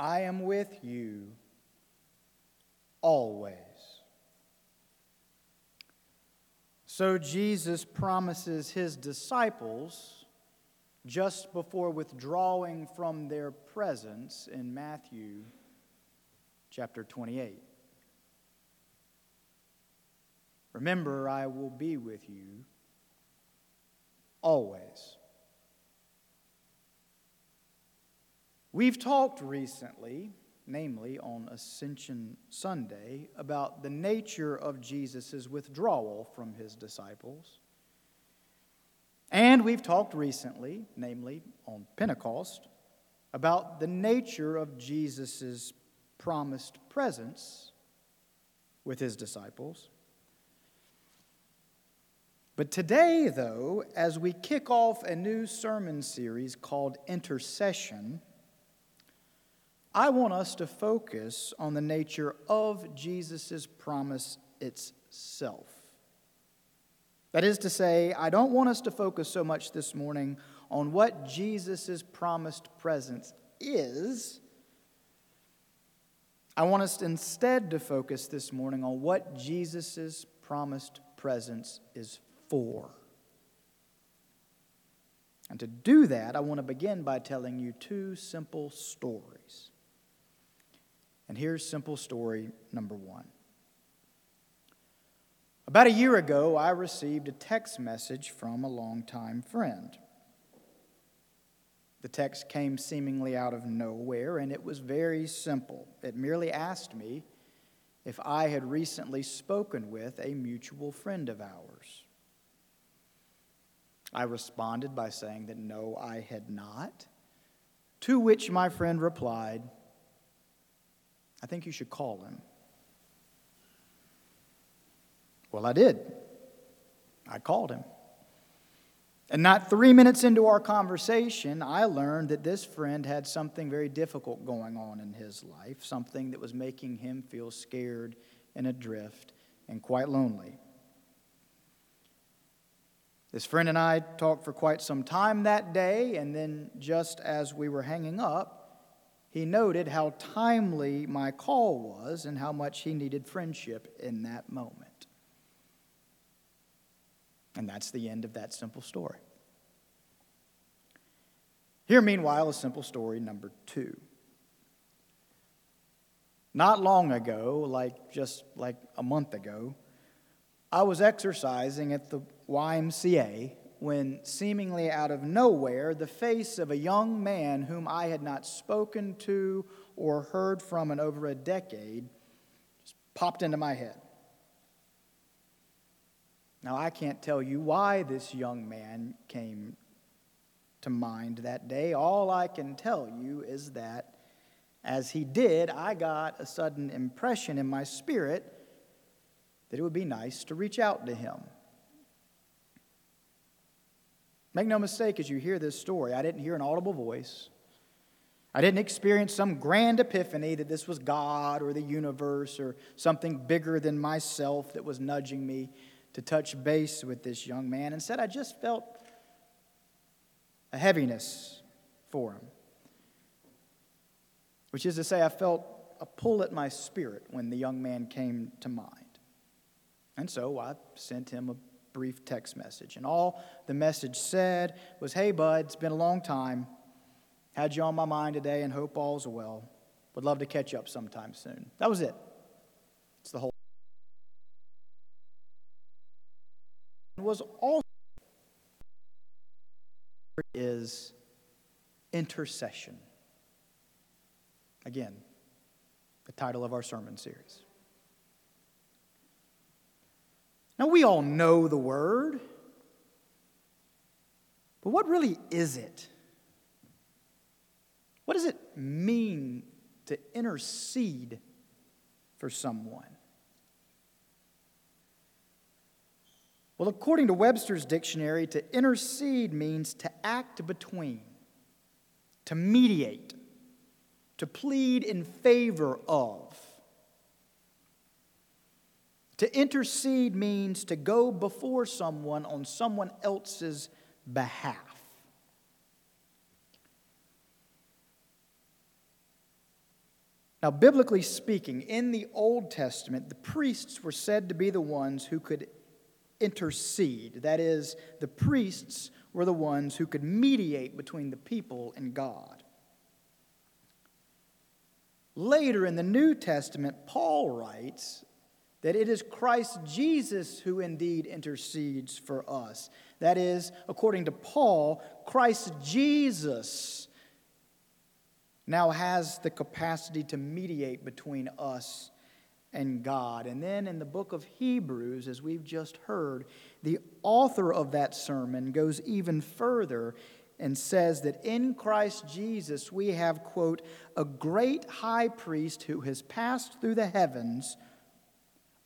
I am with you always. So Jesus promises his disciples just before withdrawing from their presence in Matthew chapter 28. Remember, I will be with you always. We've talked recently, namely on Ascension Sunday, about the nature of Jesus' withdrawal from his disciples. And we've talked recently, namely on Pentecost, about the nature of Jesus' promised presence with his disciples. But today, though, as we kick off a new sermon series called Intercession, I want us to focus on the nature of Jesus' promise itself. That is to say, I don't want us to focus so much this morning on what Jesus' promised presence is. I want us instead to focus this morning on what Jesus' promised presence is for. And to do that, I want to begin by telling you two simple stories. And here's simple story number one. About a year ago, I received a text message from a longtime friend. The text came seemingly out of nowhere, and it was very simple. It merely asked me if I had recently spoken with a mutual friend of ours. I responded by saying that no, I had not. To which my friend replied, I think you should call him. Well, I did. I called him. And not three minutes into our conversation, I learned that this friend had something very difficult going on in his life, something that was making him feel scared and adrift and quite lonely. This friend and I talked for quite some time that day, and then just as we were hanging up, he noted how timely my call was and how much he needed friendship in that moment. And that's the end of that simple story. Here, meanwhile, is simple story number two. Not long ago, like just like a month ago, I was exercising at the YMCA when, seemingly out of nowhere, the face of a young man whom I had not spoken to or heard from in over a decade just popped into my head. Now, I can't tell you why this young man came to mind that day. All I can tell you is that as he did, I got a sudden impression in my spirit that it would be nice to reach out to him. Make no mistake as you hear this story, I didn't hear an audible voice. I didn't experience some grand epiphany that this was God or the universe or something bigger than myself that was nudging me to touch base with this young man. Instead, I just felt a heaviness for him, which is to say, I felt a pull at my spirit when the young man came to mind. And so I sent him a brief text message. And all the message said was, Hey, bud, it's been a long time. Had you on my mind today and hope all's well. Would love to catch up sometime soon. That was it. It's the whole. It was also is intercession. Again, the title of our sermon series. Now, we all know the word, but what really is it? What does it mean to intercede for someone? Well, according to Webster's dictionary, to intercede means to act between, to mediate, to plead in favor of. To intercede means to go before someone on someone else's behalf. Now, biblically speaking, in the Old Testament, the priests were said to be the ones who could intercede. That is, the priests were the ones who could mediate between the people and God. Later in the New Testament, Paul writes that it is Christ Jesus who indeed intercedes for us. That is, according to Paul, Christ Jesus now has the capacity to mediate between us and God. And then in the book of Hebrews, as we've just heard, the author of that sermon goes even further and says that in Christ Jesus we have, quote, a great high priest who has passed through the heavens,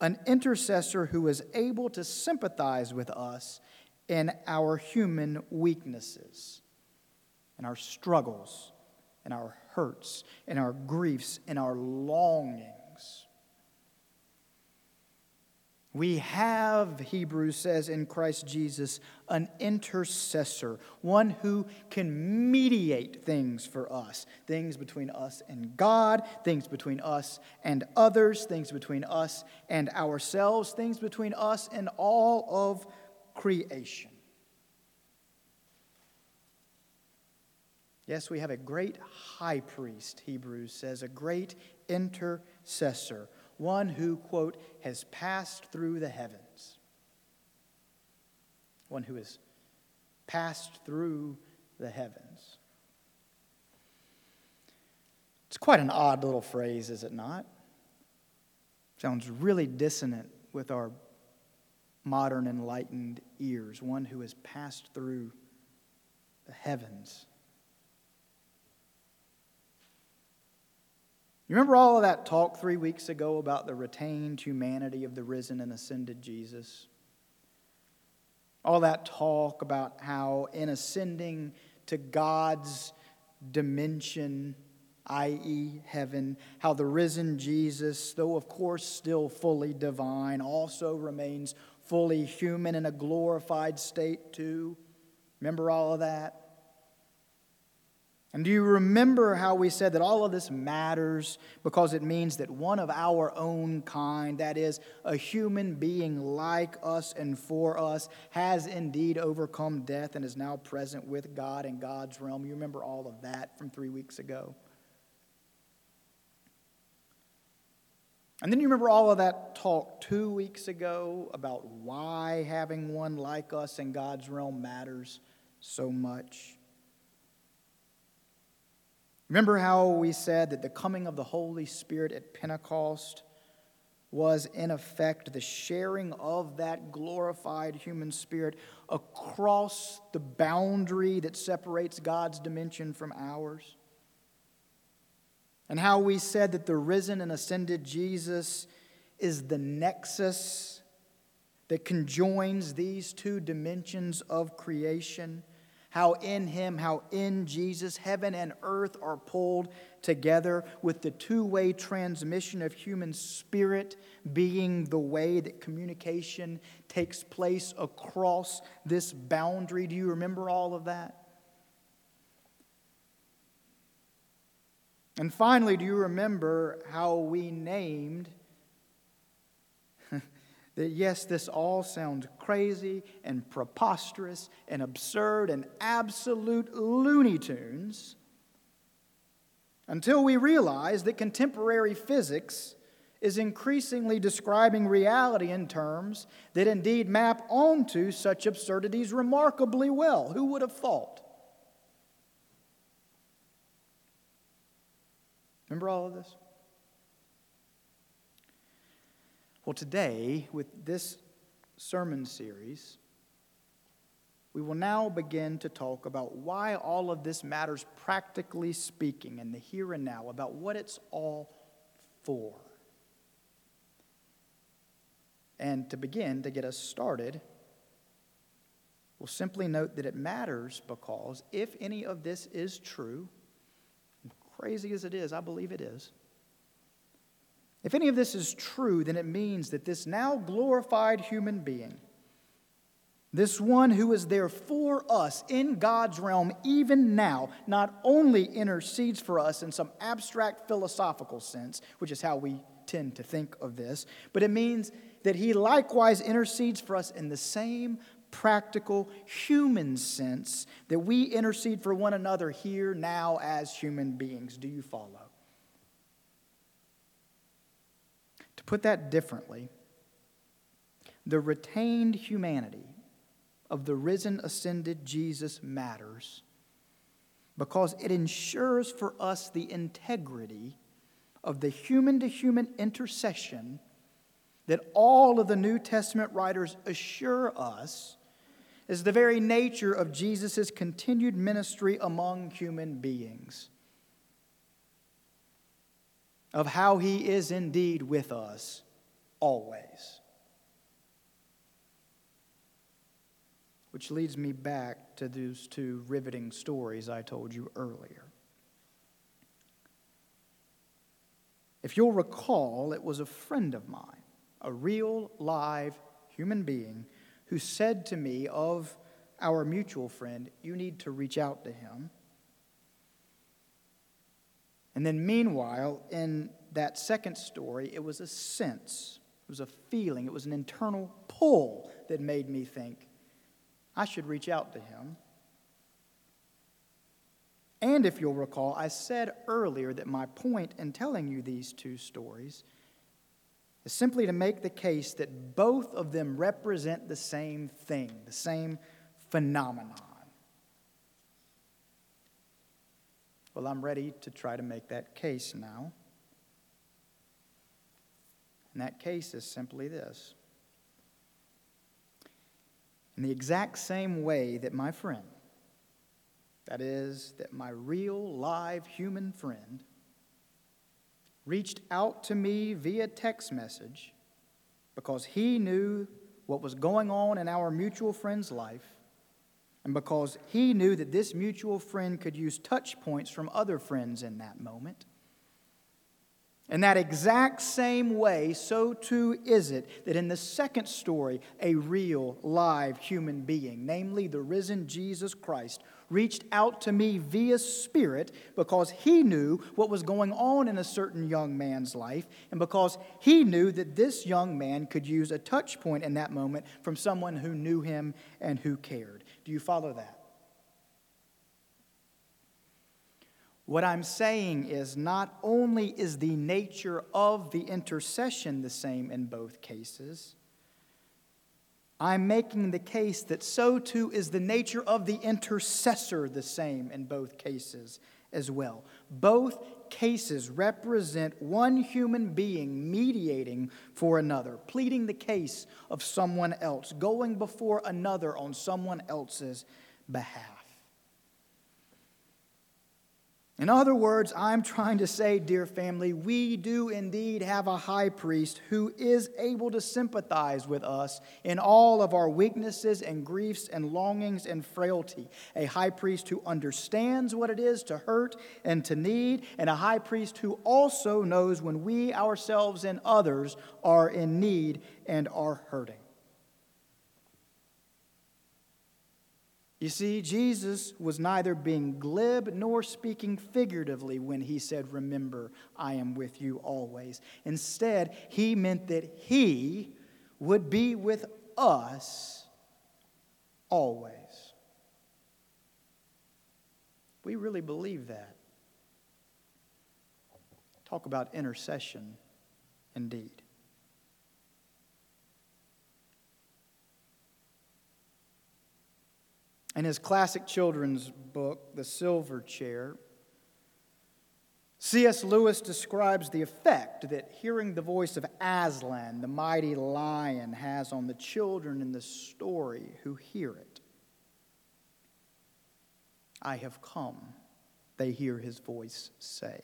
an intercessor who is able to sympathize with us in our human weaknesses in our struggles in our hurts in our griefs in our longings. We have, Hebrews says, in Christ Jesus, an intercessor, one who can mediate things for us things between us and God, things between us and others, things between us and ourselves, things between us and all of creation. Yes, we have a great high priest, Hebrews says, a great intercessor, one who, quote, has passed through the heavens. One who has passed through the heavens. It's quite an odd little phrase, is it not? Sounds really dissonant with our modern enlightened ears. One who has passed through the heavens. You remember all of that talk three weeks ago about the retained humanity of the risen and ascended Jesus? All that talk about how, in ascending to God's dimension, i.e., heaven, how the risen Jesus, though of course still fully divine, also remains fully human in a glorified state, too. Remember all of that? And do you remember how we said that all of this matters because it means that one of our own kind, that is, a human being like us and for us, has indeed overcome death and is now present with God in God's realm? You remember all of that from three weeks ago? And then you remember all of that talk two weeks ago about why having one like us in God's realm matters so much. Remember how we said that the coming of the Holy Spirit at Pentecost was, in effect, the sharing of that glorified human spirit across the boundary that separates God's dimension from ours? And how we said that the risen and ascended Jesus is the nexus that conjoins these two dimensions of creation how in him, how in Jesus, heaven and earth are pulled together with the two way transmission of human spirit being the way that communication takes place across this boundary. Do you remember all of that? And finally, do you remember how we named that yes, this all sounds crazy and preposterous and absurd and absolute Looney Tunes until we realize that contemporary physics is increasingly describing reality in terms that indeed map onto such absurdities remarkably well. Who would have thought? Remember all of this? Well, today, with this sermon series, we will now begin to talk about why all of this matters, practically speaking, in the here and now, about what it's all for. And to begin, to get us started, we'll simply note that it matters because if any of this is true, crazy as it is, I believe it is if any of this is true, then it means that this now glorified human being, This one who is there for us in God's realm, even now, not only intercedes for us in some abstract philosophical sense, which is how we tend to think of this, but it means that he likewise intercedes for us in the same practical human sense that we intercede for one another here now as human beings. Do you follow? To put that differently, the retained humanity of the risen, ascended Jesus matters because it ensures for us the integrity of the human to human intercession that all of the New Testament writers assure us is the very nature of Jesus' continued ministry among human beings, of how he is indeed with us always. Which leads me back to those two riveting stories I told you earlier. If you'll recall, it was a friend of mine, a real, live human being, who said to me of our mutual friend, You need to reach out to him. And then, meanwhile, in that second story, it was a sense, it was a feeling, it was an internal pull that made me think, I should reach out to him. And if you'll recall, I said earlier that my point in telling you these two stories is simply to make the case that both of them represent the same thing, the same phenomenon. Well, I'm ready to try to make that case now. And that case is simply this in the exact same way that my friend, that is, that my real, live human friend, reached out to me via text message because he knew what was going on in our mutual friend's life and because he knew that this mutual friend could use touch points from other friends in that moment. In that exact same way, so too is it that in the second story, a real, live human being, namely the risen Jesus Christ, reached out to me via Spirit because he knew what was going on in a certain young man's life, and because he knew that this young man could use a touch point in that moment from someone who knew him and who cared. Do you follow that? What I'm saying is not only is the nature of the intercession the same in both cases, I'm making the case that so too is the nature of the intercessor the same in both cases as well. Both cases represent one human being mediating for another, pleading the case of someone else, going before another on someone else's behalf. In other words, I'm trying to say, dear family, we do indeed have a high priest who is able to sympathize with us in all of our weaknesses and griefs and longings and frailty. A high priest who understands what it is to hurt and to need, and a high priest who also knows when we ourselves and others are in need and are hurting. You see, Jesus was neither being glib nor speaking figuratively when he said, Remember, I am with you always. Instead, he meant that he would be with us always. We really believe that. Talk about intercession indeed. In his classic children's book, The Silver Chair, C.S. Lewis describes the effect that hearing the voice of Aslan, the mighty lion, has on the children in the story who hear it. I have come, they hear his voice say.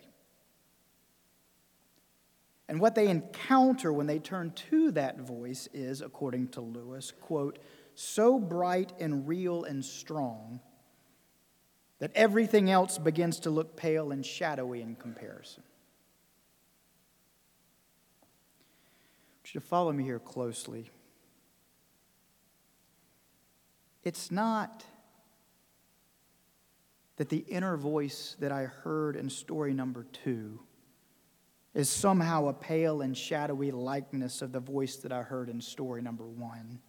And what they encounter when they turn to that voice is, according to Lewis, quote, so bright and real and strong that everything else begins to look pale and shadowy in comparison. I want you to follow me here closely. It's not that the inner voice that I heard in story number two is somehow a pale and shadowy likeness of the voice that I heard in story number one.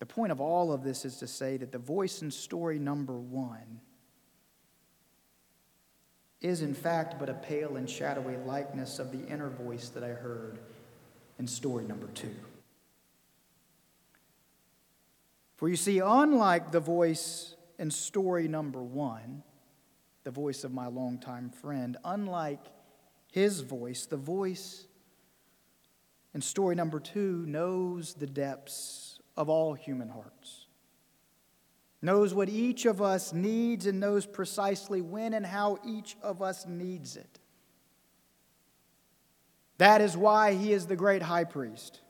The point of all of this is to say that the voice in story number one is, in fact, but a pale and shadowy likeness of the inner voice that I heard in story number two. For you see, unlike the voice in story number one, the voice of my longtime friend, unlike his voice, the voice in story number two knows the depths of all human hearts, knows what each of us needs, and knows precisely when and how each of us needs it. That is why he is the great high priest.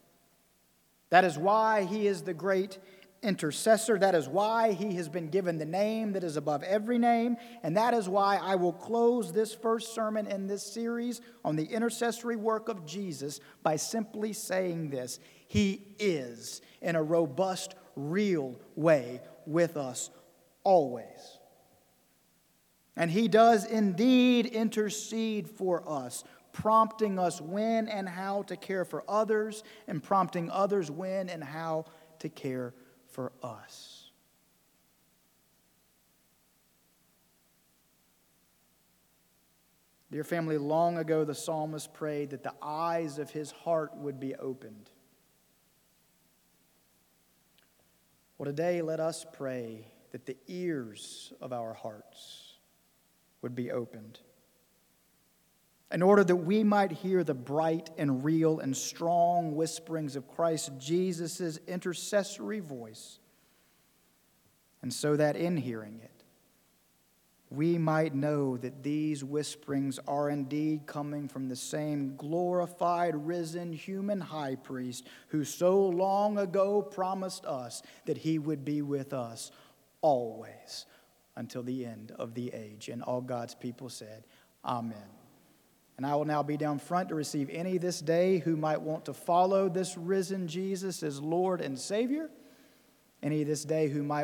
That is why he is the great intercessor. That is why he has been given the name that is above every name. And that is why I will close this first sermon in this series on the intercessory work of Jesus by simply saying this He is, in a robust, real way, with us always. And he does indeed intercede for us, prompting us when and how to care for others, and prompting others when and how to care for us. Dear family, long ago the psalmist prayed that the eyes of his heart would be opened. Well, today let us pray that the ears of our hearts would be opened in order that we might hear the bright and real and strong whisperings of Christ Jesus' intercessory voice, and so that in hearing it, we might know that these whisperings are indeed coming from the same glorified, risen human high priest who so long ago promised us that he would be with us always until the end of the age. And all God's people said, Amen. And I will now be down front to receive any this day who might want to follow this risen Jesus as Lord and Savior. Any this day who might